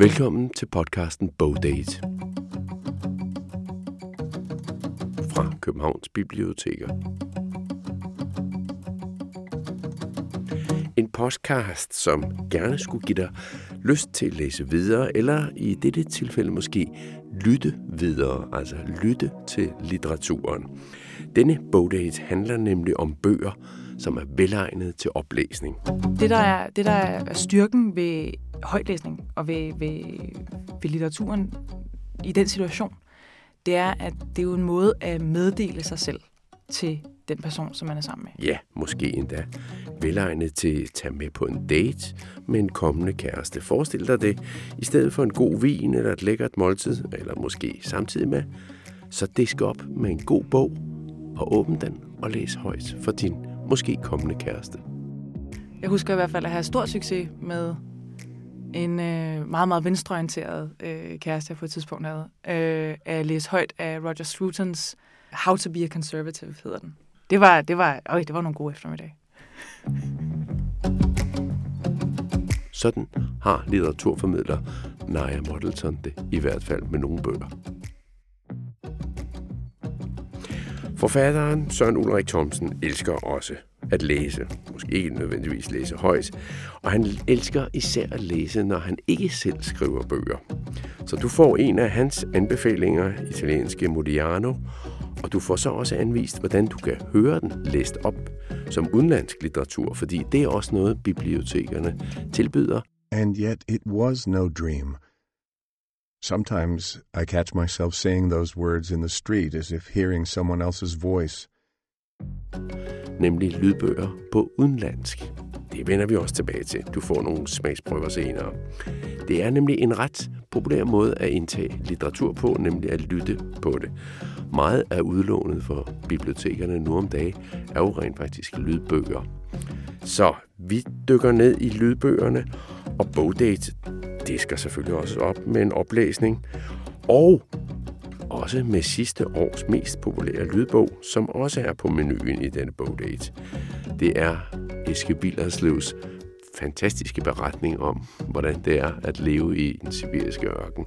Velkommen til podcasten Bogdate fra Københavns Biblioteker. En podcast, som gerne skulle give dig lyst til at læse videre, eller i dette tilfælde måske lytte videre, altså lytte til litteraturen. Denne bogdate handler nemlig om bøger, som er velegnet til oplæsning. Det, der er, det, der er styrken ved højtlæsning og ved, ved, ved litteraturen i den situation, det er, at det er jo en måde at meddele sig selv til den person, som man er sammen med. Ja, måske endda velegnet til at tage med på en date med en kommende kæreste. Forestil dig det, i stedet for en god vin eller et lækkert måltid, eller måske samtidig med, så disk op med en god bog og åbn den og læs højt for din måske kommende kæreste. Jeg husker i hvert fald at have stor succes med en øh, meget, meget venstreorienteret øh, kæreste, jeg på et tidspunkt havde, øh, at læse højt af Roger Scrutons How to be a Conservative, hedder den. Det var, det var, øj, det var nogle gode eftermiddag. Sådan har litteraturformidler Naja Modelton det, i hvert fald med nogle bøger. Forfatteren Søren Ulrik Thomsen elsker også at læse. Måske ikke nødvendigvis læse højt. Og han elsker især at læse, når han ikke selv skriver bøger. Så du får en af hans anbefalinger, italienske Modiano, og du får så også anvist, hvordan du kan høre den læst op som udenlandsk litteratur, fordi det er også noget, bibliotekerne tilbyder. And yet it was no dream. Sometimes I catch myself saying those words in the street as if hearing someone else's voice. Nemlig lydbøger på udenlandsk. Det vender vi også tilbage til. Du får nogle smagsprøver senere. Det er nemlig en ret populær måde at indtage litteratur på, nemlig at lytte på det. Meget af udlånet for bibliotekerne nu om dagen er jo rent faktisk lydbøger. Så vi dykker ned i lydbøgerne, og Bogdate det skal selvfølgelig også op med en oplæsning. Og også med sidste års mest populære lydbog, som også er på menuen i denne bogdate. Det er Eske Billerslevs fantastiske beretning om, hvordan det er at leve i den sibiriske ørken,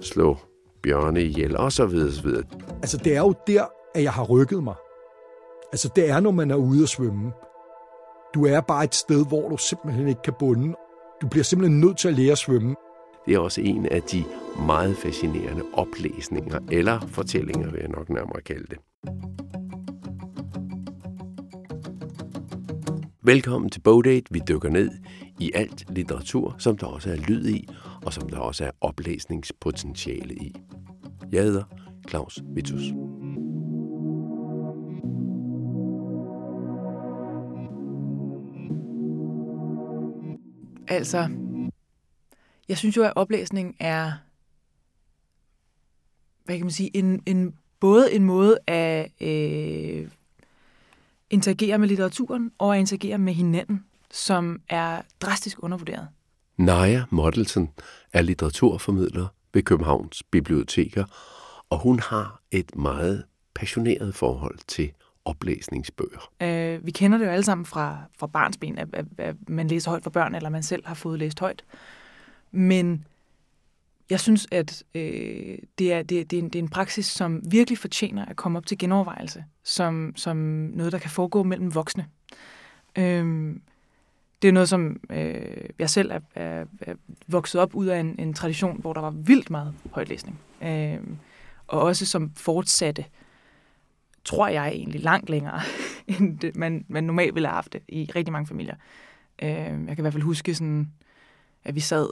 slå bjørne ihjel og så videre, så videre. Altså, det er jo der, at jeg har rykket mig. Altså, det er, når man er ude at svømme. Du er bare et sted, hvor du simpelthen ikke kan bunde. Du bliver simpelthen nødt til at lære at svømme. Det er også en af de meget fascinerende oplæsninger, eller fortællinger, vil jeg nok nærmere kalde det. Velkommen til Bogdate. Vi dykker ned i alt litteratur, som der også er lyd i, og som der også er oplæsningspotentiale i. Jeg hedder Claus Vitus. Altså, jeg synes jo, at oplæsning er, hvad kan man sige, en, en, både en måde at øh, interagere med litteraturen og at interagere med hinanden, som er drastisk undervurderet. Naja Modelsen er litteraturformidler ved Københavns Biblioteker, og hun har et meget passioneret forhold til oplæsningsbøger. Øh, vi kender det jo alle sammen fra, fra barnsben, at, at, at man læser højt for børn, eller man selv har fået læst højt. Men jeg synes, at øh, det, er, det, det, er en, det er en praksis, som virkelig fortjener at komme op til genovervejelse, som, som noget, der kan foregå mellem voksne. Øh, det er noget, som øh, jeg selv er, er, er vokset op ud af en, en tradition, hvor der var vildt meget højtlæsning. Øh, og også som fortsatte, tror jeg egentlig, langt længere, end det, man, man normalt ville have haft det i rigtig mange familier. Øh, jeg kan i hvert fald huske, sådan, at vi sad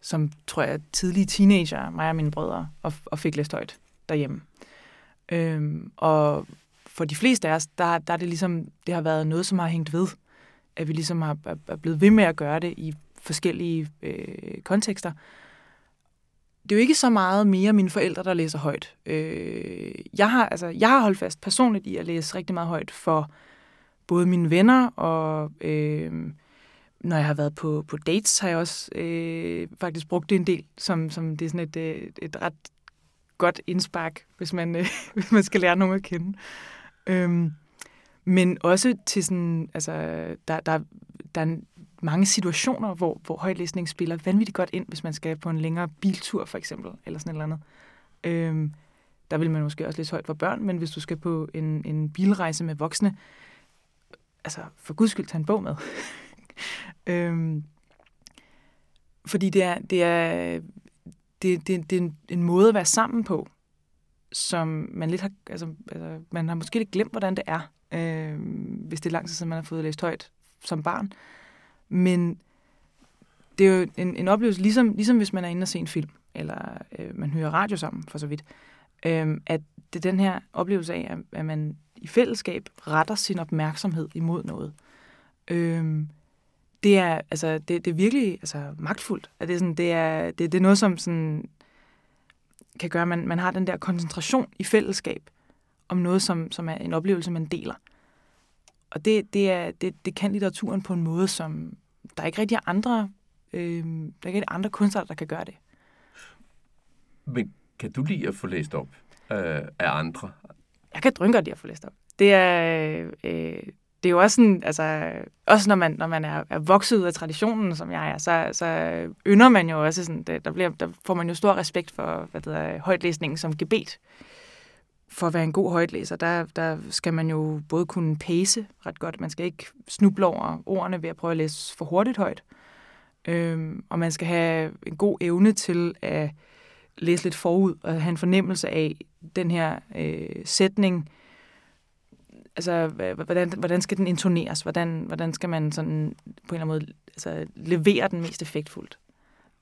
som, tror jeg, tidlige teenager, mig og mine brødre, og, og fik læst højt derhjemme. Øhm, og for de fleste af os, der, der er det ligesom, det har været noget, som har hængt ved. At vi ligesom har, er blevet ved med at gøre det i forskellige øh, kontekster. Det er jo ikke så meget mere mine forældre, der læser højt. Øh, jeg, har, altså, jeg har holdt fast personligt i at læse rigtig meget højt for både mine venner og øh, når jeg har været på, på dates, har jeg også øh, faktisk brugt det en del, som, som det er sådan et, et, et ret godt indspark, hvis man, øh, hvis man skal lære nogen at kende. Øhm, men også til sådan, altså, der, der, der er mange situationer, hvor, hvor højlæsning spiller vanvittigt godt ind, hvis man skal på en længere biltur, for eksempel, eller sådan et eller andet. Øhm, der vil man måske også læse højt for børn, men hvis du skal på en, en bilrejse med voksne, altså for guds skyld, tag en bog med. øhm, fordi det er, det er, det, det, det er en, en måde at være sammen på, som man lidt har, altså, altså man har måske lidt glemt, hvordan det er, øh, hvis det er lang tid siden, man har fået læst højt som barn. Men det er jo en, en oplevelse, ligesom, ligesom hvis man er inde og se en film, eller øh, man hører radio sammen, for så vidt, øh, at det er den her oplevelse af, at, at man i fællesskab retter sin opmærksomhed imod noget. Øh, det er, altså, det, det er virkelig altså, magtfuldt. At det, er sådan, det, er, det, det er noget, som sådan, kan gøre, at man, man har den der koncentration i fællesskab om noget, som, som er en oplevelse, man deler. Og det, det, er, det, det kan litteraturen på en måde, som der er ikke rigtig andre, øh, der er ikke andre kunstnere, der kan gøre det. Men kan du lide at få læst op øh, af andre? Jeg kan drønke godt at få læst op. Det er, øh, det er jo også sådan, altså, også når man, når man er, er vokset ud af traditionen, som jeg er, så, så ynder man jo også sådan, det, der, bliver, der får man jo stor respekt for, hvad det hedder, højtlæsningen som gebet. For at være en god højtlæser, der, der skal man jo både kunne pace ret godt, man skal ikke snuble over ordene ved at prøve at læse for hurtigt højt, øhm, og man skal have en god evne til at læse lidt forud, og have en fornemmelse af den her øh, sætning, altså, hvordan, hvordan skal den intoneres? Hvordan, hvordan skal man sådan på en eller anden måde altså, levere den mest effektfuldt?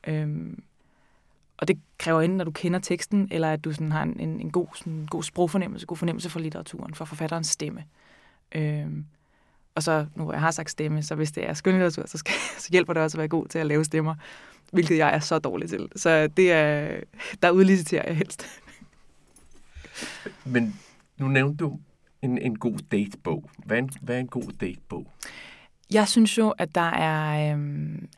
Øhm, og det kræver enten, at du kender teksten, eller at du sådan har en, en, en god, sådan, god sprogfornemmelse, god fornemmelse for litteraturen, for forfatterens stemme. Øhm, og så, nu hvor jeg har sagt stemme, så hvis det er skønlitteratur, så, skal, så hjælper det også at være god til at lave stemmer, hvilket jeg er så dårlig til. Så det er, der udliciterer jeg helst. Men nu nævnte du en, en god datebog. Hvad er en, hvad er en god datebog? Jeg synes jo, at der er... Øhm,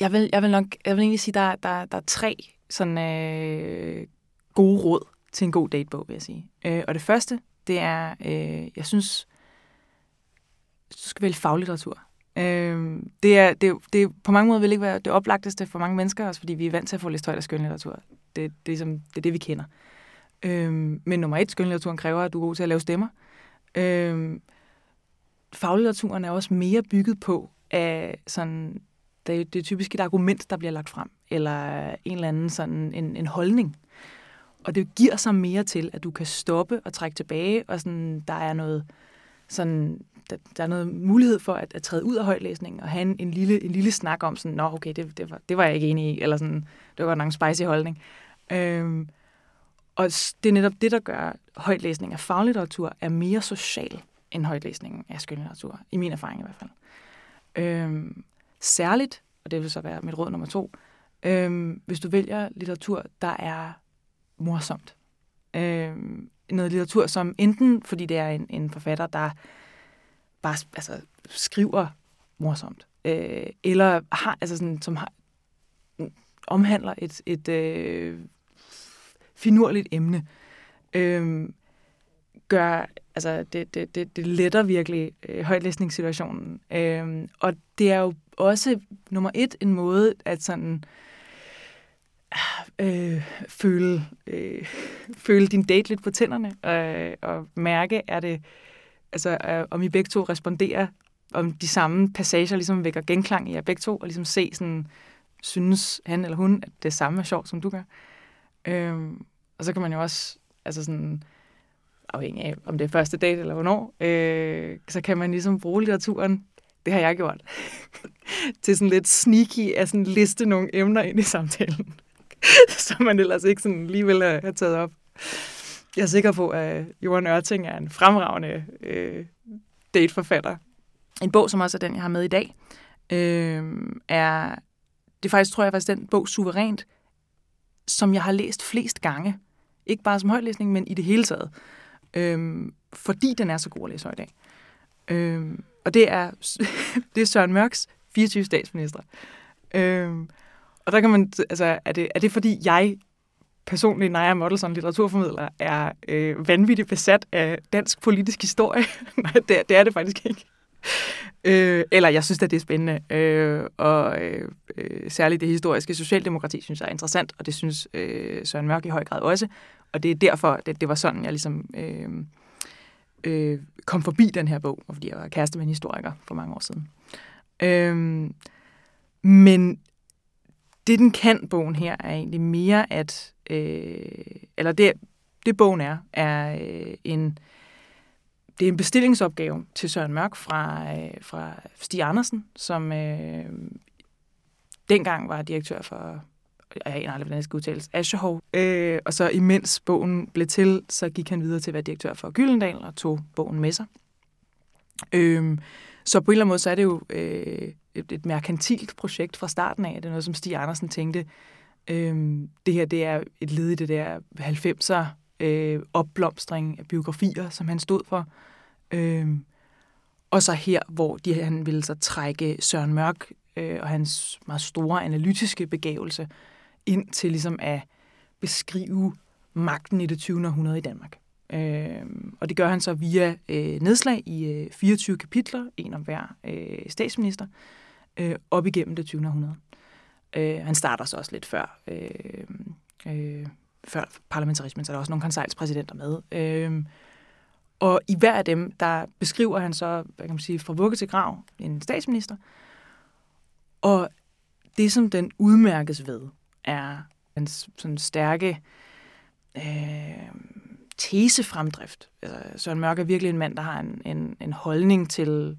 jeg, vil, jeg vil nok jeg vil egentlig sige, at der, der, der er tre sådan, øh, gode råd til en god datebog, vil jeg sige. Øh, og det første, det er, øh, jeg synes, du skal vælge faglitteratur. Øh, det, er, det, det på mange måder vil ikke være det oplagteste for mange mennesker, også fordi vi er vant til at få læst højt af skønlitteratur. Det, det, er, som, det er det, vi kender. Øhm, men nummer et, skønlitteraturen kræver, at du er god til at lave stemmer. Øhm, faglitteraturen er også mere bygget på, at sådan, det, er, det er typisk et argument, der bliver lagt frem, eller en eller anden sådan en, en holdning. Og det giver sig mere til, at du kan stoppe og trække tilbage, og sådan, der er noget sådan, der, der er noget mulighed for at, at træde ud af højtlæsningen og have en, en, lille, en lille snak om sådan, nå okay, det, det, var, det var jeg ikke enig i, eller sådan, det var nok en spicy holdning. Øhm, og det er netop det, der gør højtlæsning af faglitteratur er mere social end højtlæsningen af skønlitteratur, i min erfaring i hvert fald. Øhm, særligt, og det vil så være mit råd nummer to, øhm, hvis du vælger litteratur, der er morsomt. Øhm, noget litteratur, som enten, fordi det er en, en forfatter, der bare altså, skriver morsomt, øh, eller har, altså sådan, som har, omhandler et, et øh, finurligt emne, øh, gør, altså det, det, det, det letter virkelig øh, højtlæsningssituationen. Øh, og det er jo også nummer et en måde at sådan øh, føle, øh, føle din date lidt på tænderne øh, og mærke, er det, altså, øh, om I begge to responderer, om de samme passager ligesom vækker genklang i jer begge to, og ligesom se sådan, synes han eller hun, at det samme er sjovt, som du gør. Øhm, og så kan man jo også, altså sådan, afhængig af, om det er første date eller hvornår, øh, så kan man ligesom bruge litteraturen, det har jeg gjort, til sådan lidt sneaky at sådan liste nogle emner ind i samtalen, som man ellers ikke sådan lige ville have taget op. Jeg er sikker på, at Johan Ørting er en fremragende øh, dateforfatter. En bog, som også er den, jeg har med i dag, øh, er, det er faktisk, tror jeg, faktisk den bog suverænt, som jeg har læst flest gange. Ikke bare som højtlæsning, men i det hele taget. Øhm, fordi den er så god at læse højt dag. Øhm, og det er, det er Søren Mørks 24 statsminister. Øhm, og der kan man, altså, er det, er det fordi jeg personligt, Naja jeg er model som litteraturformidler, er øh, vanvittigt besat af dansk politisk historie? Nej, det, det er det faktisk ikke. øh, eller jeg synes, at det er spændende. Øh, og øh, øh, særligt det historiske socialdemokrati synes jeg er interessant, og det synes øh, Søren Mørk i høj grad også. Og det er derfor, det, det var sådan, jeg ligesom øh, øh, kom forbi den her bog, fordi jeg var kæreste med en historiker for mange år siden. Øh, men det, den kan, bogen her, er egentlig mere, at, øh, eller det, det bogen er, er øh, en, det er en bestillingsopgave til Søren Mørk fra, øh, fra Stig Andersen, som øh, dengang var direktør for, jeg aner aldrig, hvordan det skal udtales, Aschehov. Øh, og så imens bogen blev til, så gik han videre til at være direktør for Gyldendal og tog bogen med sig. Øh, så på en eller anden måde, så er det jo øh, et, et merkantilt projekt fra starten af. Det er noget, som Stig Andersen tænkte, øh, det her det er et led i det der 90'er øh, opblomstring af biografier, som han stod for. Øh, og så her, hvor de, han ville så trække Søren Mørk øh, og hans meget store analytiske begævelse ind til ligesom at beskrive magten i det 20. århundrede i Danmark. Øh, og det gør han så via øh, nedslag i øh, 24 kapitler, en om hver øh, statsminister, øh, op igennem det 20. århundrede. Øh, han starter så også lidt før, øh, øh, før parlamentarismen, så der også nogle konsejlspræsidenter med. Øh, og i hver af dem, der beskriver han så, hvad kan man sige, fra vugge til grav, en statsminister. Og det, som den udmærkes ved, er hans sådan stærke øh, tesefremdrift. Altså, Søren Mørk er virkelig en mand, der har en, en, en holdning til,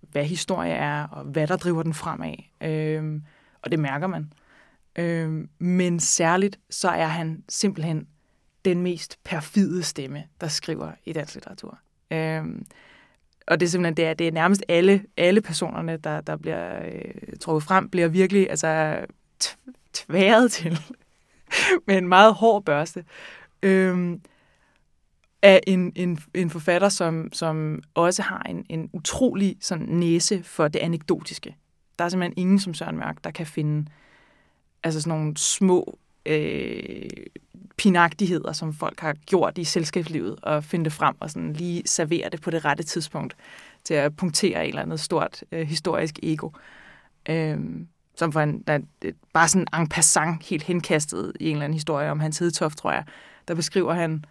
hvad historie er, og hvad der driver den fremad. Øh, og det mærker man. Øh, men særligt, så er han simpelthen den mest perfide stemme, der skriver i dansk litteratur. Øh, og det er simpelthen, det er, det er nærmest alle, alle personerne, der, der bliver øh, trukket frem, bliver virkelig altså, tværet til med en meget hård børste. Øhm, af en, en, en forfatter, som, som også har en, en utrolig sådan, næse for det anekdotiske. Der er simpelthen ingen som Søren Mørk, der kan finde altså sådan nogle små øh, pinagtigheder, som folk har gjort i selskabslivet, og finde det frem og sådan lige servere det på det rette tidspunkt til at punktere et eller andet stort øh, historisk ego. Øh, som for en, der, bare sådan en passant helt henkastet i en eller anden historie om hans hedtoft, tror jeg. Der beskriver han,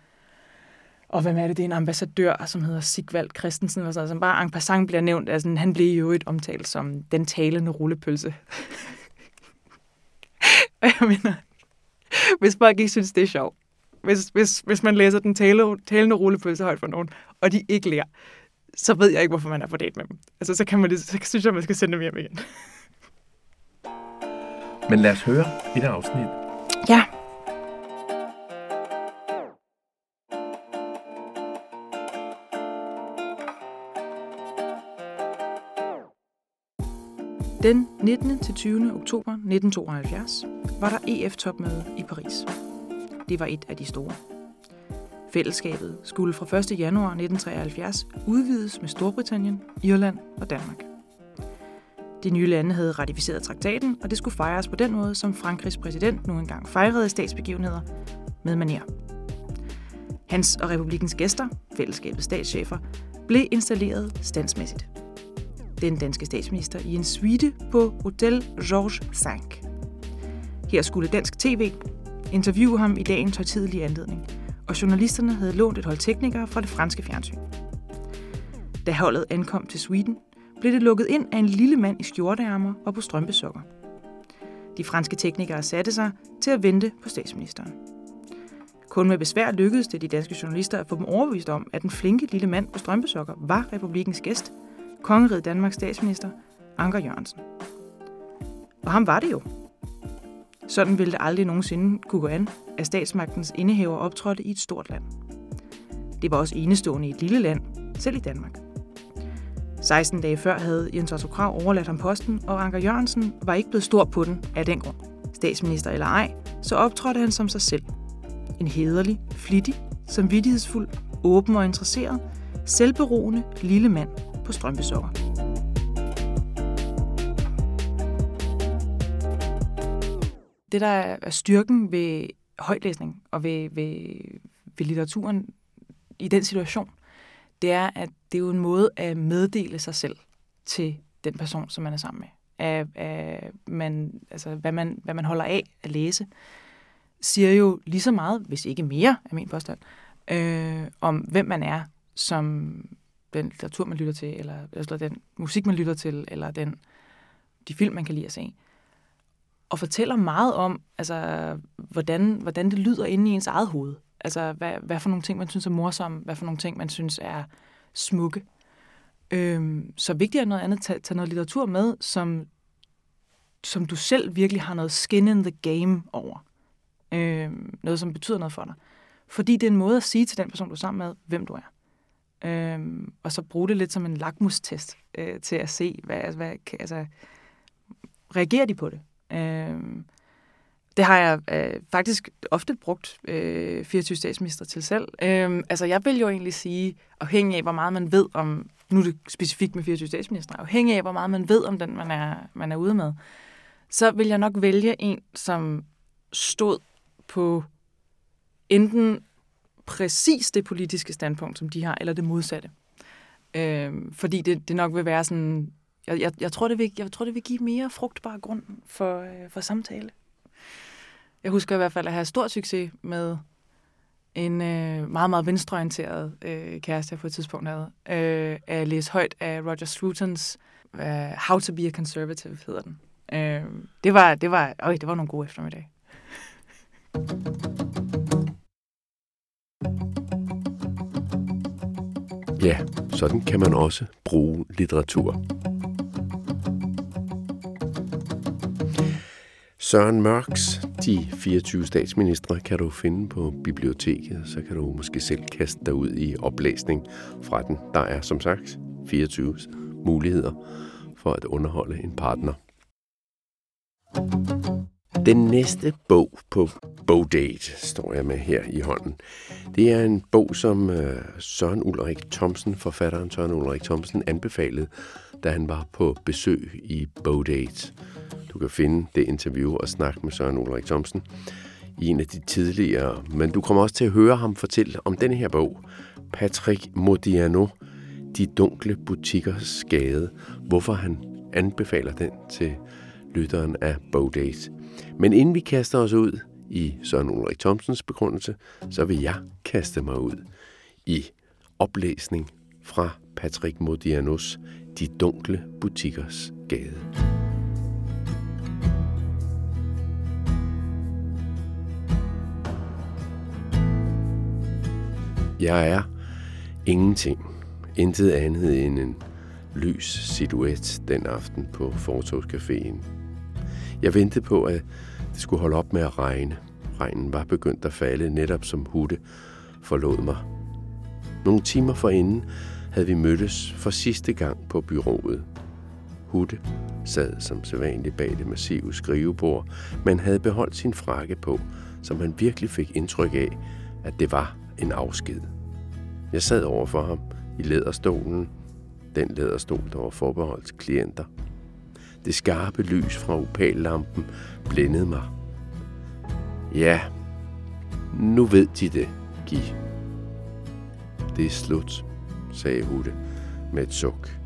og hvem er det? Det er en ambassadør, som hedder Sigvald Christensen, og sådan, som bare en passant bliver nævnt. Altså, han blev jo et omtalt som den talende rullepølse og jeg mener, hvis folk ikke synes, det er sjovt, hvis, hvis, hvis man læser den tale, talende rullepølse højt for nogen, og de ikke lærer, så ved jeg ikke, hvorfor man er på date med dem. Altså, så, kan man, så synes jeg, man skal sende dem hjem igen. Men lad os høre et afsnit. Ja. Den 19. til 20. oktober 1972 var der EF-topmøde i Paris. Det var et af de store. Fællesskabet skulle fra 1. januar 1973 udvides med Storbritannien, Irland og Danmark. De nye lande havde ratificeret traktaten, og det skulle fejres på den måde, som Frankrigs præsident nu engang fejrede statsbegivenheder med manier. Hans og republikens gæster, fællesskabets statschefer, blev installeret standsmæssigt. Den danske statsminister i en suite på Hotel Georges V. Her skulle dansk tv interviewe ham i dagens højtidelige anledning, og journalisterne havde lånt et hold teknikere fra det franske fjernsyn. Da holdet ankom til Sweden, blev det lukket ind af en lille mand i skjorteærmer og på strømpesokker. De franske teknikere satte sig til at vente på statsministeren. Kun med besvær lykkedes det de danske journalister at få dem overbevist om, at den flinke lille mand på strømpesokker var republikens gæst, kongeriget Danmarks statsminister, Anker Jørgensen. Og ham var det jo. Sådan ville det aldrig nogensinde kunne gå an, at statsmagtens indehaver optrådte i et stort land. Det var også enestående i et lille land, selv i Danmark. 16 dage før havde Jens Otto Krav overladt ham posten, og Anker Jørgensen var ikke blevet stor på den af den grund. Statsminister eller ej, så optrådte han som sig selv. En hederlig, flittig, samvittighedsfuld, åben og interesseret, selvberoende lille mand på strømpesokker. Det, der er styrken ved højtlæsning og ved, ved, ved litteraturen i den situation, det er, at det er jo en måde at meddele sig selv til den person, som man er sammen med. Af, af man, altså, hvad, man, hvad man holder af at læse, siger jo lige så meget, hvis ikke mere, er min påstand, øh, om hvem man er, som den litteratur, man lytter til, eller, eller den musik, man lytter til, eller den, de film, man kan lide at se. Og fortæller meget om, altså, hvordan, hvordan det lyder inde i ens eget hoved. Altså, hvad, hvad for nogle ting, man synes er morsomme, hvad for nogle ting, man synes er smukke. Øhm, så vigtigere end noget andet, tage, tage noget litteratur med, som, som du selv virkelig har noget skin in the game over. Øhm, noget, som betyder noget for dig. Fordi det er en måde at sige til den person, du er sammen med, hvem du er. Øhm, og så bruge det lidt som en lakmustest øh, til at se, hvad, altså, hvad, altså, reagerer de på det? Øhm, det har jeg øh, faktisk ofte brugt øh, 24 statsminister til selv. Øhm, altså, jeg vil jo egentlig sige, afhængig af, hvor meget man ved om, nu er det specifikt med 24 statsminister, afhængig af, hvor meget man ved om den, man er, man er ude med, så vil jeg nok vælge en, som stod på enten præcis det politiske standpunkt, som de har, eller det modsatte. Øh, fordi det, det nok vil være sådan... Jeg, jeg, jeg, tror, det vil, jeg tror, det vil give mere frugtbar grund for, øh, for samtale. Jeg husker i hvert fald at have stor succes med en øh, meget, meget venstreorienteret øh, kæreste, jeg på et tidspunkt havde, øh, at læse højt af Roger Scrutons øh, How to be a Conservative, hedder den. Øh, det, var, det, var, øj, det var nogle gode eftermiddag. Ja, sådan kan man også bruge litteratur. Søren Mørks De 24 statsministre kan du finde på biblioteket, så kan du måske selv kaste dig ud i oplæsning fra den. Der er som sagt 24 muligheder for at underholde en partner. Den næste bog på Bogdate står jeg med her i hånden. Det er en bog, som øh, Søren Ulrik Thomsen, forfatteren Søren Ulrik Thomsen, anbefalede, da han var på besøg i Bogdate. Du kan finde det interview og snakke med Søren Ulrik Thomsen i en af de tidligere, men du kommer også til at høre ham fortælle om denne her bog, Patrick Modiano, De dunkle butikkers skade, hvorfor han anbefaler den til lytteren af Bowdate. Men inden vi kaster os ud i Søren Ulrik Thomsens begrundelse, så vil jeg kaste mig ud i oplæsning fra Patrick Modianos De dunkle butikkers gade. Jeg er ingenting. Intet andet end en lys silhuet den aften på Fortogscaféen. Jeg ventede på, at det skulle holde op med at regne. Regnen var begyndt at falde, netop som Hutte forlod mig. Nogle timer forinden havde vi mødtes for sidste gang på byrået. Hutte sad som sædvanligt bag det massive skrivebord, men havde beholdt sin frakke på, som han virkelig fik indtryk af, at det var en afsked. Jeg sad over for ham i læderstolen, den læderstol, der var forbeholdt klienter. Det skarpe lys fra opallampen blændede mig. Ja, nu ved de det, Gi. Det er slut, sagde Hutte med et suk.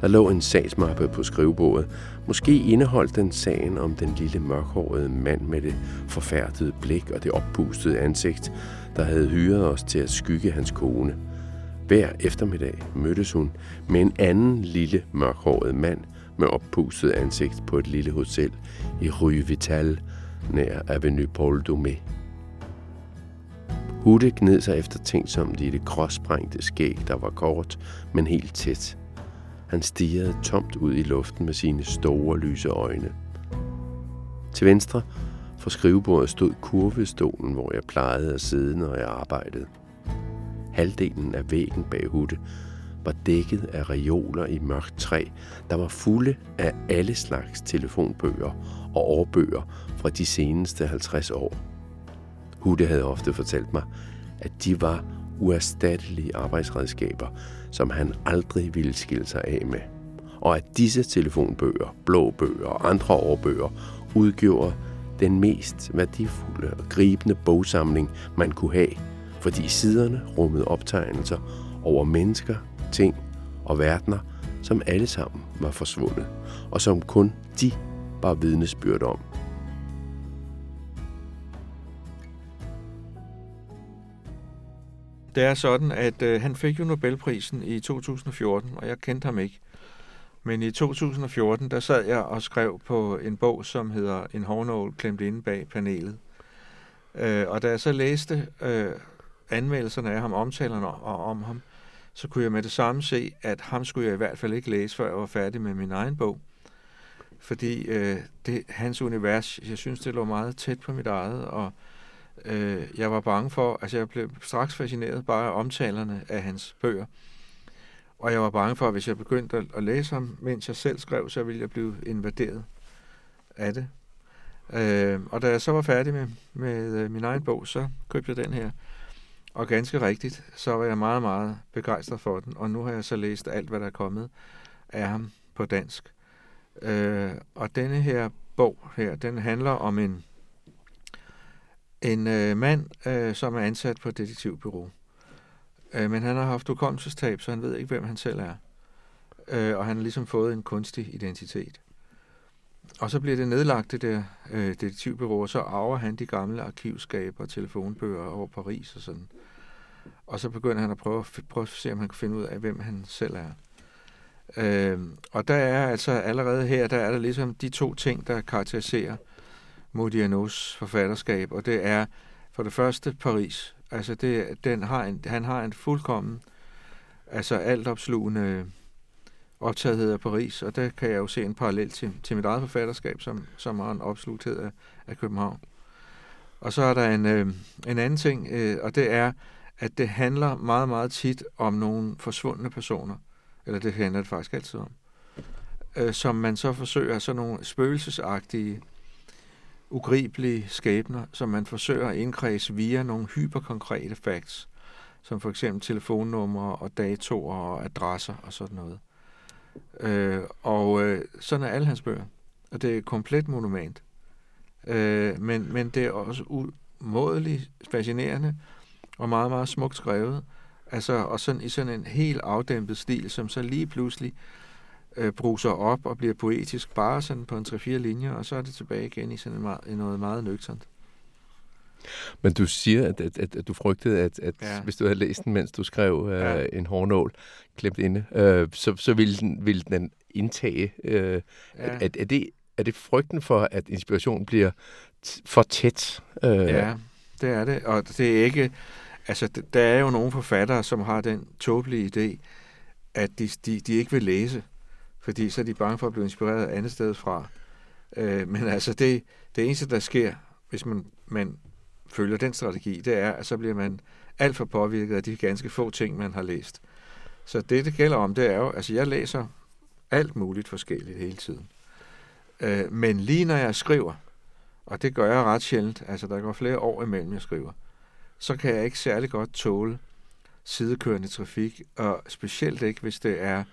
Der lå en sagsmappe på skrivebordet. Måske indeholdt den sagen om den lille mørkhårede mand med det forfærdede blik og det oppustede ansigt, der havde hyret os til at skygge hans kone. Hver eftermiddag mødtes hun med en anden lille mørkhåret mand med oppustet ansigt på et lille hotel i Rue Vital nær Avenue Paul Domé. Hutte gned sig efter tænksomt i det gråsprængte skæg, der var kort, men helt tæt. Han stirrede tomt ud i luften med sine store, lyse øjne. Til venstre for skrivebordet stod kurvestolen, hvor jeg plejede at sidde, når jeg arbejdede. Halvdelen af væggen bag Hutte var dækket af reoler i mørkt træ, der var fulde af alle slags telefonbøger og årbøger fra de seneste 50 år. Hutte havde ofte fortalt mig, at de var uerstattelige arbejdsredskaber, som han aldrig ville skille sig af med. Og at disse telefonbøger, blå bøger og andre årbøger udgjorde den mest værdifulde og gribende bogsamling, man kunne have, fordi siderne rummede optegnelser over mennesker, ting og verdener, som alle sammen var forsvundet, og som kun de var vidnesbyrd om. Det er sådan, at øh, han fik jo Nobelprisen i 2014, og jeg kendte ham ikke. Men i 2014, der sad jeg og skrev på en bog, som hedder En hårnål klemt inde bag panelet. Øh, og da jeg så læste øh, anmeldelserne af ham, omtalerne om ham, så kunne jeg med det samme se, at ham skulle jeg i hvert fald ikke læse, før jeg var færdig med min egen bog. Fordi øh, det, hans univers, jeg synes, det lå meget tæt på mit eget, og øh, jeg var bange for, altså jeg blev straks fascineret bare af omtalerne af hans bøger. Og jeg var bange for, at hvis jeg begyndte at, at læse ham, mens jeg selv skrev, så ville jeg blive invaderet af det. Øh, og da jeg så var færdig med, med øh, min egen bog, så købte jeg den her. Og ganske rigtigt, så var jeg meget, meget begejstret for den. Og nu har jeg så læst alt, hvad der er kommet af ham på dansk. Øh, og denne her bog her, den handler om en, en øh, mand, øh, som er ansat på et detektivbyrå. Øh, men han har haft hukommelsestab, så han ved ikke, hvem han selv er. Øh, og han har ligesom fået en kunstig identitet. Og så bliver det nedlagt, det der øh, detektivbyrå, og så arver han de gamle arkivskaber, telefonbøger over Paris og sådan. Og så begynder han at prøve, prøve at se, om han kan finde ud af, hvem han selv er. Øh, og der er altså allerede her, der er der ligesom de to ting, der karakteriserer Modianos forfatterskab, og det er for det første Paris. Altså det, den har en, han har en fuldkommen, altså altopslugende optagethed af Paris, og der kan jeg jo se en parallel til, til mit eget forfatterskab, som, som har en opslugthed af, af København. Og så er der en, øh, en anden ting, øh, og det er, at det handler meget, meget tit om nogle forsvundne personer, eller det handler det faktisk altid om, øh, som man så forsøger, sådan nogle spøgelsesagtige, ugribelige skæbner, som man forsøger at indkredse via nogle hyperkonkrete facts, som for eksempel telefonnumre og datoer og adresser og sådan noget. Øh, og øh, sådan er alle hans bøger. Og det er et komplet monument. Øh, men, men det er også umådeligt fascinerende og meget, meget smukt skrevet. Altså, og sådan i sådan en helt afdæmpet stil, som så lige pludselig øh, bruser op og bliver poetisk bare sådan på en 3-4 linjer, og så er det tilbage igen i sådan en meget, noget meget nøgternt. Men du siger, at, at, at, at du frygtede, at, at ja. hvis du havde læst den, mens du skrev øh, ja. en hårnål klemt inde, øh, så, så ville, den, ville den indtage. Øh, ja. er, er, det, er det frygten for, at inspiration bliver for tæt? Øh? Ja, det er det. Og det er ikke... Altså, der er jo nogle forfattere, som har den tåbelige idé, at de, de, de ikke vil læse, fordi så er de bange for at blive inspireret andet sted fra. Øh, men altså, det, det eneste, der sker, hvis man, man følger den strategi, det er, at så bliver man alt for påvirket af de ganske få ting, man har læst. Så det, det gælder om, det er jo, altså jeg læser alt muligt forskelligt hele tiden. Øh, men lige når jeg skriver, og det gør jeg ret sjældent, altså der går flere år imellem, jeg skriver, så kan jeg ikke særlig godt tåle sidekørende trafik, og specielt ikke, hvis det er,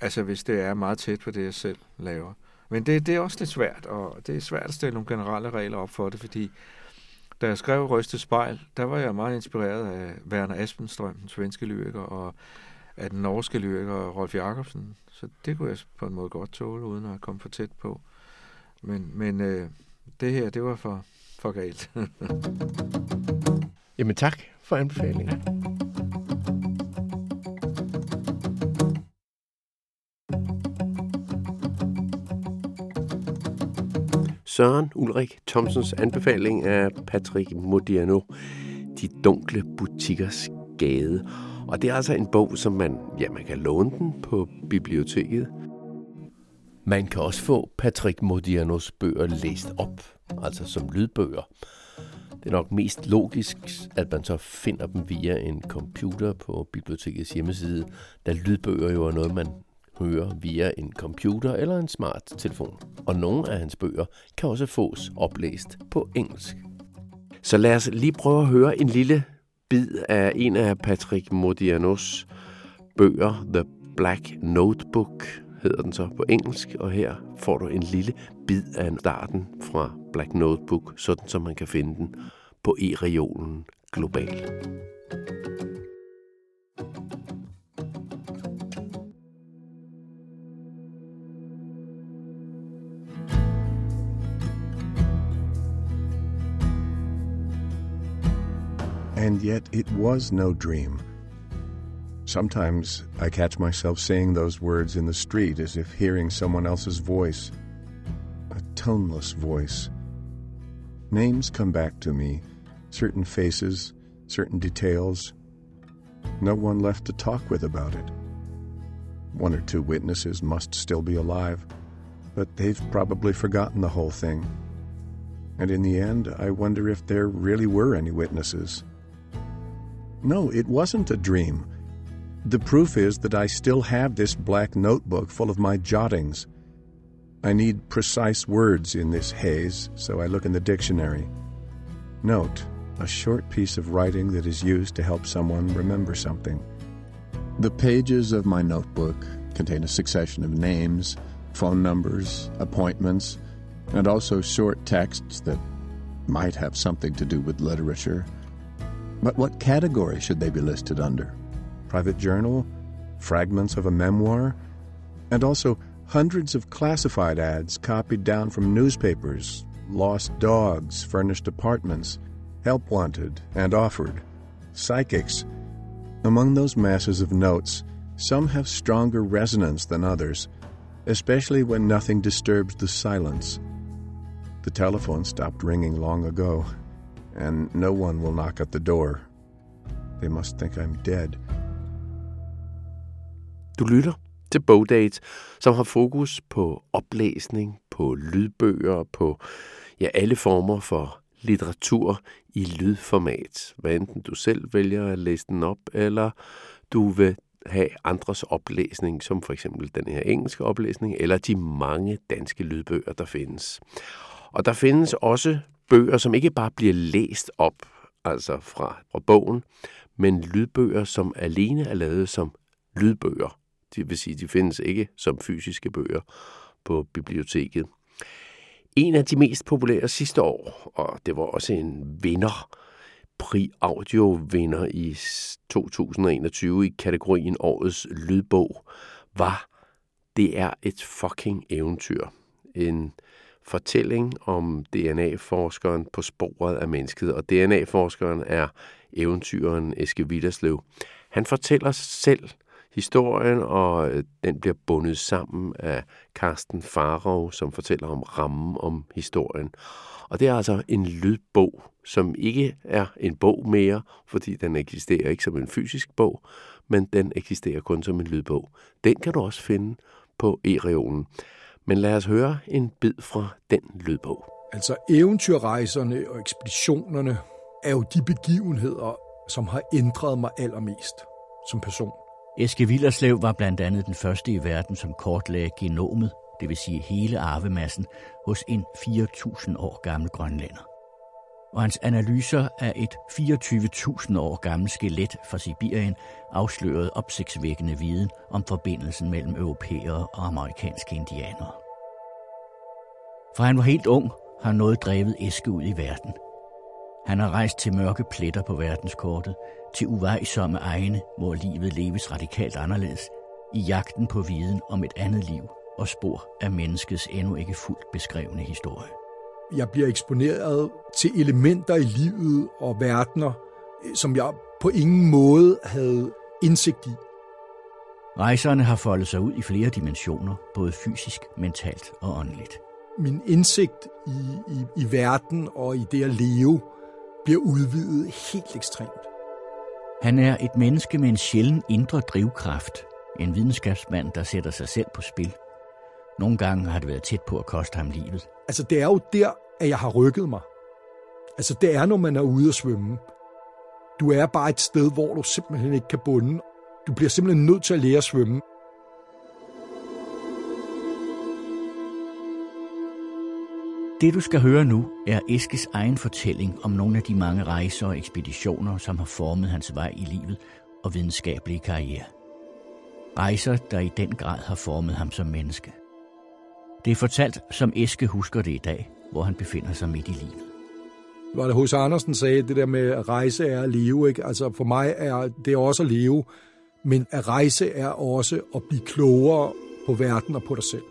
altså hvis det er meget tæt på det, jeg selv laver. Men det, det er også lidt svært, og det er svært at stille nogle generelle regler op for det, fordi da jeg skrev Røste Spejl, der var jeg meget inspireret af Werner Aspenstrøm, den svenske lyriker, og af den norske lyriker Rolf Jacobsen. Så det kunne jeg på en måde godt tåle, uden at komme for tæt på. Men, men øh, det her, det var for, for galt. Jamen tak for anbefalingen. Søren Ulrik Thomsens anbefaling af Patrick Modiano, De dunkle butikkers gade. Og det er altså en bog, som man, ja, man kan låne den på biblioteket. Man kan også få Patrick Modianos bøger læst op, altså som lydbøger. Det er nok mest logisk, at man så finder dem via en computer på bibliotekets hjemmeside, da lydbøger jo er noget, man høre via en computer eller en smart telefon. Og nogle af hans bøger kan også fås oplæst på engelsk. Så lad os lige prøve at høre en lille bid af en af Patrick Modianos bøger, The Black Notebook hedder den så på engelsk, og her får du en lille bid af starten fra Black Notebook, sådan som man kan finde den på e-reolen globalt. And yet it was no dream. Sometimes I catch myself saying those words in the street as if hearing someone else's voice. A toneless voice. Names come back to me, certain faces, certain details. No one left to talk with about it. One or two witnesses must still be alive, but they've probably forgotten the whole thing. And in the end, I wonder if there really were any witnesses. No, it wasn't a dream. The proof is that I still have this black notebook full of my jottings. I need precise words in this haze, so I look in the dictionary. Note, a short piece of writing that is used to help someone remember something. The pages of my notebook contain a succession of names, phone numbers, appointments, and also short texts that might have something to do with literature. But what category should they be listed under? Private journal? Fragments of a memoir? And also hundreds of classified ads copied down from newspapers, lost dogs, furnished apartments, help wanted and offered, psychics. Among those masses of notes, some have stronger resonance than others, especially when nothing disturbs the silence. The telephone stopped ringing long ago, and no one will knock at the door. They must think I'm dead. Du lytter til Bogdate, som har fokus på oplæsning, på lydbøger, på ja, alle former for litteratur i lydformat. Hvad enten du selv vælger at læse den op, eller du vil have andres oplæsning, som for eksempel den her engelske oplæsning, eller de mange danske lydbøger, der findes. Og der findes også bøger, som ikke bare bliver læst op, altså fra, fra bogen, men lydbøger, som alene er lavet som lydbøger. Det vil sige, de findes ikke som fysiske bøger på biblioteket. En af de mest populære sidste år, og det var også en vinder, Pri Audio vinder i 2021 i kategorien Årets Lydbog, var Det er et fucking eventyr. En fortælling om DNA-forskeren på sporet af mennesket, og DNA-forskeren er eventyren Eske Witterslev. Han fortæller selv historien, og øh, den bliver bundet sammen af Carsten Farov, som fortæller om rammen om historien. Og det er altså en lydbog, som ikke er en bog mere, fordi den eksisterer ikke som en fysisk bog, men den eksisterer kun som en lydbog. Den kan du også finde på e-reolen. Men lad os høre en bid fra den lydbog. Altså eventyrrejserne og ekspeditionerne er jo de begivenheder, som har ændret mig allermest som person. Eske Villerslev var blandt andet den første i verden, som kortlagde genomet, det vil sige hele arvemassen, hos en 4.000 år gammel grønlænder. Og hans analyser af et 24.000 år gammelt skelet fra Sibirien afslørede opsigtsvækkende viden om forbindelsen mellem europæere og amerikanske indianere. Fra han var helt ung, har noget drevet æske ud i verden. Han har rejst til mørke pletter på verdenskortet, til uvejsomme egne, hvor livet leves radikalt anderledes, i jagten på viden om et andet liv og spor af menneskets endnu ikke fuldt beskrevne historie. Jeg bliver eksponeret til elementer i livet og verdener, som jeg på ingen måde havde indsigt i. Rejserne har foldet sig ud i flere dimensioner, både fysisk, mentalt og åndeligt. Min indsigt i, i, i verden og i det at leve bliver udvidet helt ekstremt. Han er et menneske med en sjælden indre drivkraft. En videnskabsmand, der sætter sig selv på spil. Nogle gange har det været tæt på at koste ham livet. Altså, det er jo der, at jeg har rykket mig. Altså, det er, når man er ude at svømme. Du er bare et sted, hvor du simpelthen ikke kan bunde. Du bliver simpelthen nødt til at lære at svømme. Det du skal høre nu er Eskes egen fortælling om nogle af de mange rejser og ekspeditioner, som har formet hans vej i livet og videnskabelige karriere. Rejser, der i den grad har formet ham som menneske. Det er fortalt, som Eske husker det i dag, hvor han befinder sig midt i livet. Var det H.C. Andersen sagde, det der med at rejse er at leve, ikke? Altså for mig er det også at leve, men at rejse er også at blive klogere på verden og på dig selv.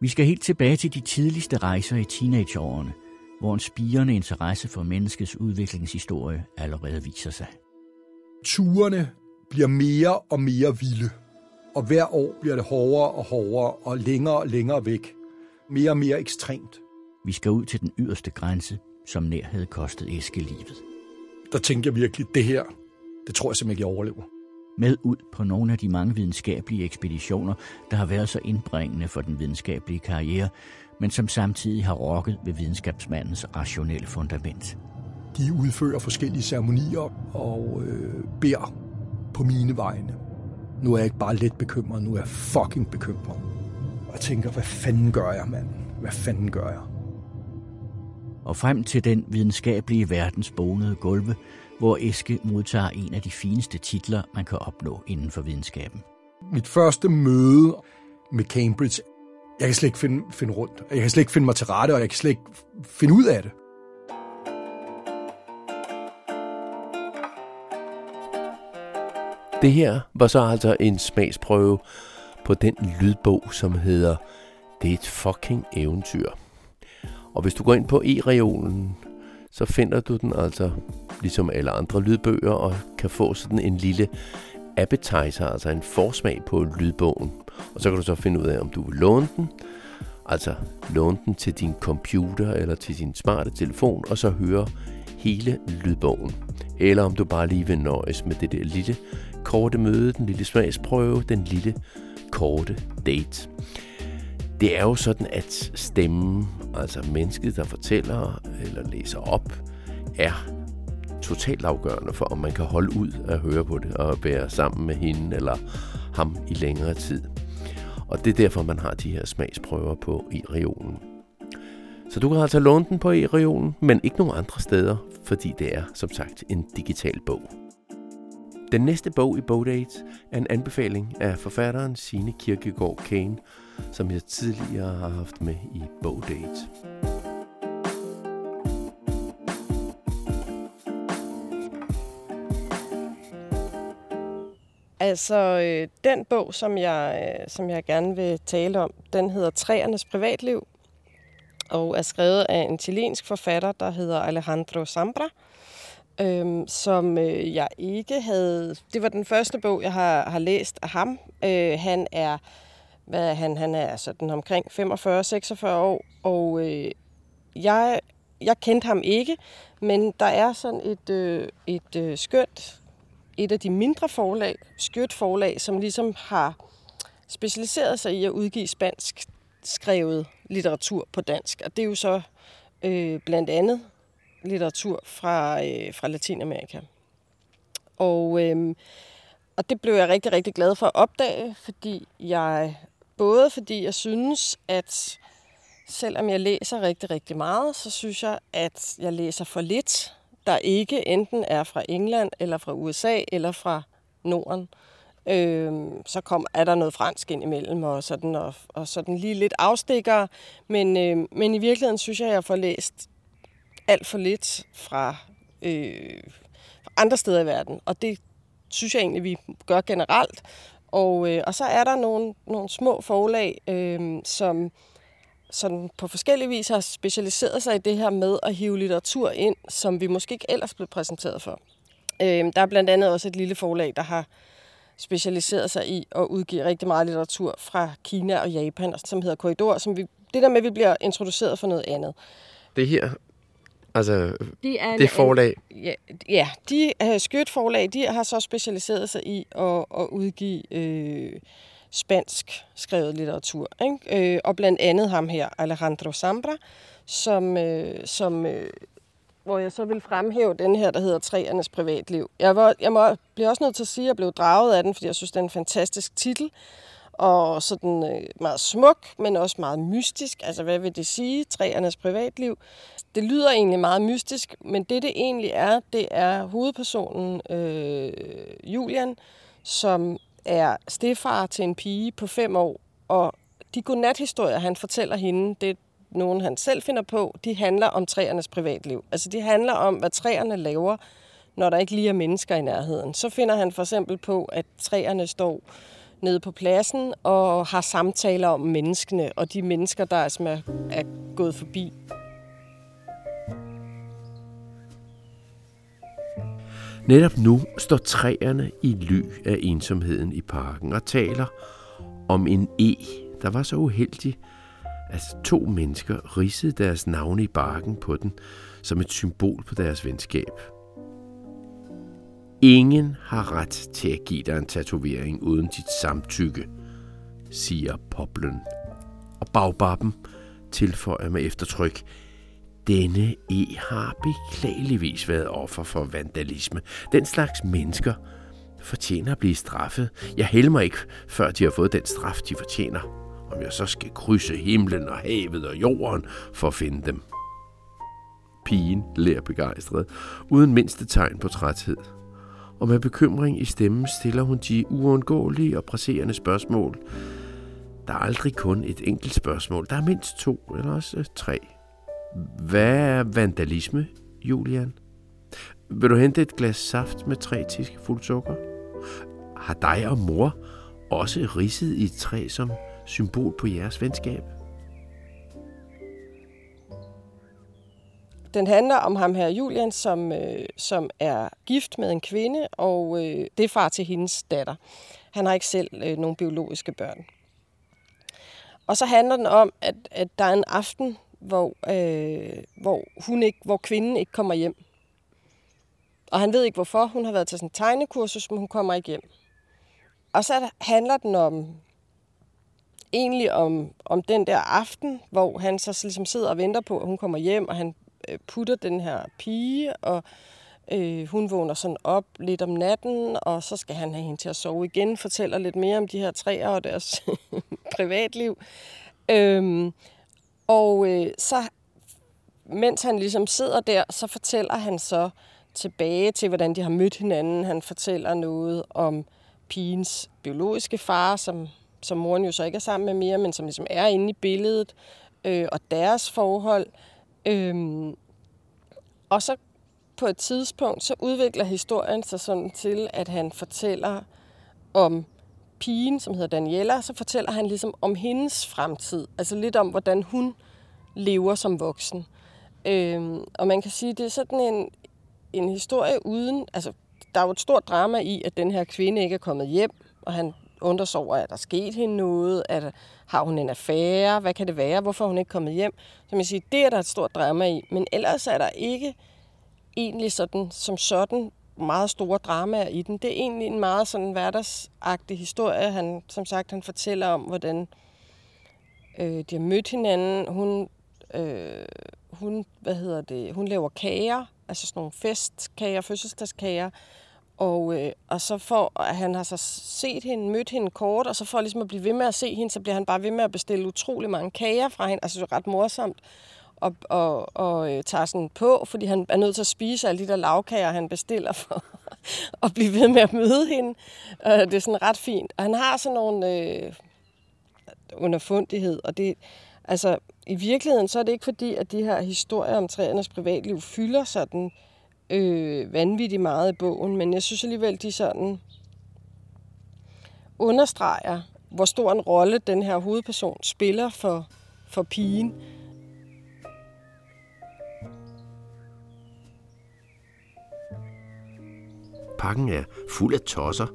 Vi skal helt tilbage til de tidligste rejser i teenageårene, hvor en spirende interesse for menneskets udviklingshistorie allerede viser sig. Turene bliver mere og mere vilde, og hver år bliver det hårdere og hårdere og længere og længere væk. Mere og mere ekstremt. Vi skal ud til den yderste grænse, som nær havde kostet Eske livet. Der tænker jeg virkelig, det her, det tror jeg simpelthen ikke, jeg overlever. Med ud på nogle af de mange videnskabelige ekspeditioner, der har været så indbringende for den videnskabelige karriere, men som samtidig har rokket ved videnskabsmandens rationelle fundament. De udfører forskellige ceremonier og øh, beder på mine vegne. Nu er jeg ikke bare lidt bekymret, nu er jeg fucking bekymret. Og jeg tænker, hvad fanden gør jeg, mand? Hvad fanden gør jeg? Og frem til den videnskabelige verdens bonede gulve, hvor Eske modtager en af de fineste titler, man kan opnå inden for videnskaben. Mit første møde med Cambridge, jeg kan slet ikke finde, finde rundt. Jeg kan slet ikke finde mig til rette, og jeg kan slet ikke finde ud af det. Det her var så altså en smagsprøve på den lydbog, som hedder Det er et fucking eventyr. Og hvis du går ind på e-reolen, så finder du den altså ligesom alle andre lydbøger og kan få sådan en lille appetizer, altså en forsmag på lydbogen. Og så kan du så finde ud af, om du vil låne den, altså låne den til din computer eller til din smarte telefon, og så høre hele lydbogen. Eller om du bare lige vil nøjes med det der lille korte møde, den lille smagsprøve, den lille korte date. Det er jo sådan, at stemmen, altså mennesket, der fortæller eller læser op, er totalt afgørende for, om man kan holde ud at høre på det og være sammen med hende eller ham i længere tid. Og det er derfor, man har de her smagsprøver på i regionen. Så du kan altså låne den på i regionen, men ikke nogen andre steder, fordi det er som sagt en digital bog. Den næste bog i Bogdate er en anbefaling af forfatteren Sine Kirkegaard Kane, som jeg tidligere har haft med i Bogdate. Altså, øh, den bog, som jeg, øh, som jeg gerne vil tale om, den hedder Træernes privatliv, og er skrevet af en chilensk forfatter, der hedder Alejandro Zambra, øh, øhm, som øh, jeg ikke havde... Det var den første bog, jeg har, har læst af ham. Øh, han er hvad er han? Han er sådan omkring 45-46 år, og øh, jeg, jeg kendte ham ikke, men der er sådan et, øh, et øh, skønt, et af de mindre forlag, skørt forlag, som ligesom har specialiseret sig i at udgive spansk skrevet litteratur på dansk. Og det er jo så øh, blandt andet litteratur fra, øh, fra Latinamerika. Og, øh, og det blev jeg rigtig, rigtig glad for at opdage, fordi jeg både fordi jeg synes, at selvom jeg læser rigtig, rigtig meget, så synes jeg, at jeg læser for lidt, der ikke enten er fra England, eller fra USA, eller fra Norden. Øh, så kom, er der noget fransk ind imellem, og sådan, og, og sådan lige lidt afstikker. Men, øh, men i virkeligheden synes jeg, at jeg får læst alt for lidt fra, øh, fra andre steder i verden. Og det synes jeg egentlig, vi gør generelt. Og, øh, og så er der nogle, nogle små forlag, øh, som sådan på forskellige vis har specialiseret sig i det her med at hive litteratur ind, som vi måske ikke ellers blev præsenteret for. Øh, der er blandt andet også et lille forlag, der har specialiseret sig i at udgive rigtig meget litteratur fra Kina og Japan, som hedder Korridor, som vi, det der med, at vi bliver introduceret for noget andet. Det her Altså, det er det forlag? Ja, ja de uh, Skødt forlag, de har så specialiseret sig i at, at udgive øh, spansk skrevet litteratur. Ikke? Øh, og blandt andet ham her, Alejandro Zambra, som, øh, som øh, hvor jeg så vil fremhæve den her, der hedder Træernes privatliv. Jeg, var, jeg må, bliver også nødt til at sige, at jeg blev draget af den, fordi jeg synes, det er en fantastisk titel og sådan øh, meget smuk, men også meget mystisk. Altså, hvad vil det sige? Træernes privatliv. Det lyder egentlig meget mystisk, men det, det egentlig er, det er hovedpersonen øh, Julian, som er stefar til en pige på fem år, og de godnathistorier, han fortæller hende, det er nogen, han selv finder på, de handler om træernes privatliv. Altså, de handler om, hvad træerne laver, når der ikke lige er mennesker i nærheden. Så finder han for eksempel på, at træerne står nede på pladsen og har samtaler om menneskene og de mennesker, der som er, er gået forbi. Netop nu står træerne i ly af ensomheden i parken og taler om en E, der var så uheldig, at to mennesker ridsede deres navne i barken på den som et symbol på deres venskab. Ingen har ret til at give dig en tatovering uden dit samtykke, siger Poplen. Og bagbappen tilføjer med eftertryk, denne E har beklageligvis været offer for vandalisme. Den slags mennesker fortjener at blive straffet. Jeg helmer mig ikke, før de har fået den straf, de fortjener. Om jeg så skal krydse himlen og havet og jorden for at finde dem. Pigen lærer begejstret, uden mindste tegn på træthed. Og med bekymring i stemmen stiller hun de uundgåelige og presserende spørgsmål. Der er aldrig kun et enkelt spørgsmål. Der er mindst to eller også tre. Hvad er vandalisme, Julian? Vil du hente et glas saft med tre fuld sukker? Har dig og mor også ridset i et træ som symbol på jeres venskab? Den handler om ham her Julian, som, øh, som er gift med en kvinde, og øh, det er far til hendes datter. Han har ikke selv øh, nogen biologiske børn. Og så handler den om, at, at der er en aften, hvor, øh, hvor, hun ikke, hvor kvinden ikke kommer hjem. Og han ved ikke hvorfor. Hun har været til sådan en tegnekursus, men hun kommer ikke hjem. Og så handler den om egentlig om, om den der aften, hvor han så ligesom sidder og venter på, at hun kommer hjem, og han Øh, putter den her pige, og øh, hun vågner sådan op lidt om natten, og så skal han have hende til at sove igen, fortæller lidt mere om de her træer og deres privatliv. Øhm, og øh, så, mens han ligesom sidder der, så fortæller han så tilbage til, hvordan de har mødt hinanden. Han fortæller noget om pigens biologiske far, som, som moren jo så ikke er sammen med mere, men som ligesom er inde i billedet, øh, og deres forhold. Øhm, og så på et tidspunkt, så udvikler historien sig sådan til, at han fortæller om pigen, som hedder Daniela, så fortæller han ligesom om hendes fremtid. Altså lidt om, hvordan hun lever som voksen. Øhm, og man kan sige, det er sådan en, en historie uden... Altså, der er jo et stort drama i, at den her kvinde ikke er kommet hjem, og han undrer sig over, at der er sket hende noget, at har hun en affære, hvad kan det være, hvorfor er hun ikke kommet hjem. Så man siger, det er der et stort drama i, men ellers er der ikke egentlig sådan, som sådan meget store dramaer i den. Det er egentlig en meget sådan hverdagsagtig historie. Han, som sagt, han fortæller om, hvordan øh, de har mødt hinanden. Hun, øh, hun, hvad hedder det, hun laver kager, altså sådan nogle festkager, fødselsdagskager, og, øh, og så får han har så set hende, mødt hende kort, og så for ligesom at blive ved med at se hende, så bliver han bare ved med at bestille utrolig mange kager fra hende. Altså det er ret morsomt. Og, og, og øh, tager sådan på, fordi han er nødt til at spise alle de der lavkager, han bestiller for at blive ved med at møde hende. Øh, det er sådan ret fint. Og han har sådan nogle øh, underfundighed, og det, altså i virkeligheden, så er det ikke fordi, at de her historier om træernes privatliv fylder sådan øh, øh, vanvittigt meget i bogen, men jeg synes alligevel, de sådan understreger, hvor stor en rolle den her hovedperson spiller for, for pigen. Pakken er fuld af tosser,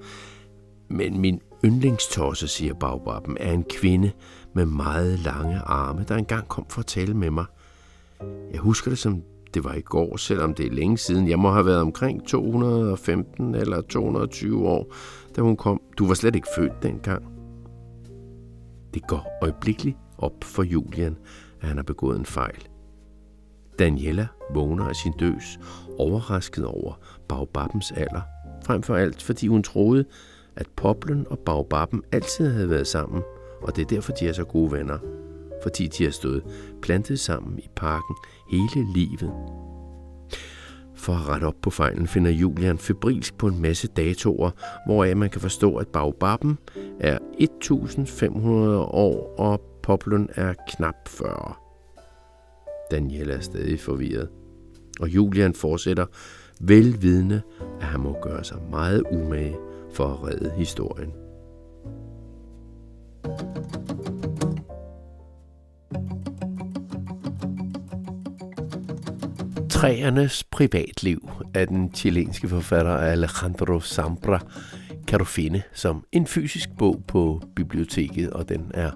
men min yndlingstosse, siger bagbappen, er en kvinde med meget lange arme, der engang kom for at tale med mig. Jeg husker det som det var i går, selvom det er længe siden. Jeg må have været omkring 215 eller 220 år, da hun kom. Du var slet ikke født dengang. Det går øjeblikkeligt op for Julian, at han har begået en fejl. Daniela vågner af sin døs, overrasket over Baobabens alder. Frem for alt, fordi hun troede, at Poplen og Baobaben altid havde været sammen, og det er derfor, de er så gode venner fordi de har stået plantet sammen i parken hele livet. For at rette op på fejlen finder Julian febrilsk på en masse datoer, hvoraf man kan forstå, at Baobaben er 1500 år, og Poplen er knap 40. Daniel er stadig forvirret, og Julian fortsætter velvidende, at han må gøre sig meget umage for at redde historien. Træernes privatliv af den chilenske forfatter Alejandro Zambra kan du finde som en fysisk bog på biblioteket, og den er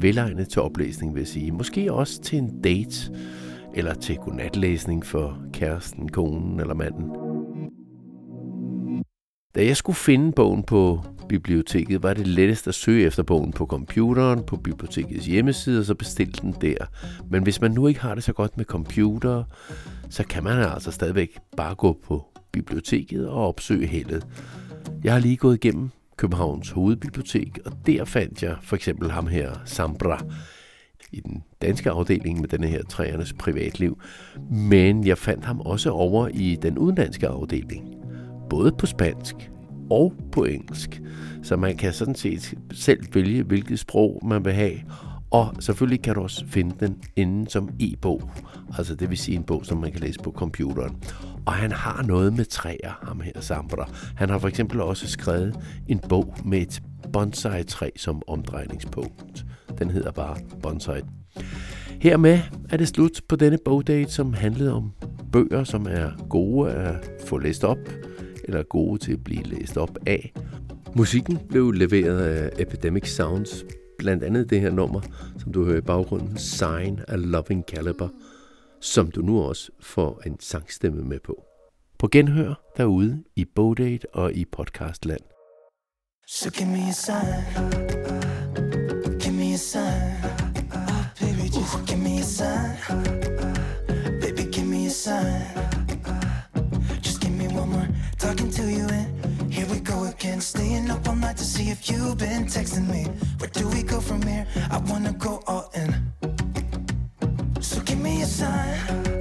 velegnet til oplæsning, vil jeg sige. Måske også til en date, eller til godnatlæsning for kæresten, konen eller manden. Da jeg skulle finde bogen på biblioteket, var det lettest at søge efter bogen på computeren, på bibliotekets hjemmeside, og så bestille den der. Men hvis man nu ikke har det så godt med computer, så kan man altså stadigvæk bare gå på biblioteket og opsøge heldet. Jeg har lige gået igennem Københavns Hovedbibliotek, og der fandt jeg for eksempel ham her, Sambra, i den danske afdeling med denne her træernes privatliv. Men jeg fandt ham også over i den udenlandske afdeling, både på spansk og på engelsk. Så man kan sådan set selv vælge, hvilket sprog man vil have. Og selvfølgelig kan du også finde den inden som e-bog. Altså det vil sige en bog, som man kan læse på computeren. Og han har noget med træer, ham her Sambra. Han har for eksempel også skrevet en bog med et bonsai-træ som omdrejningspunkt. Den hedder bare Bonsai. Hermed er det slut på denne bogdate, som handlede om bøger, som er gode at få læst op, eller gode til at blive læst op af. Musikken blev leveret af Epidemic Sounds, blandt andet det her nummer, som du hører i baggrunden, Sign a Loving Caliber, som du nu også får en sangstemme med på. På genhør derude i Bogdate og i podcastland. So give me a sign, give me a sign, staying up all night to see if you've been texting me. Where do we go from here? I wanna go all in. So give me a sign.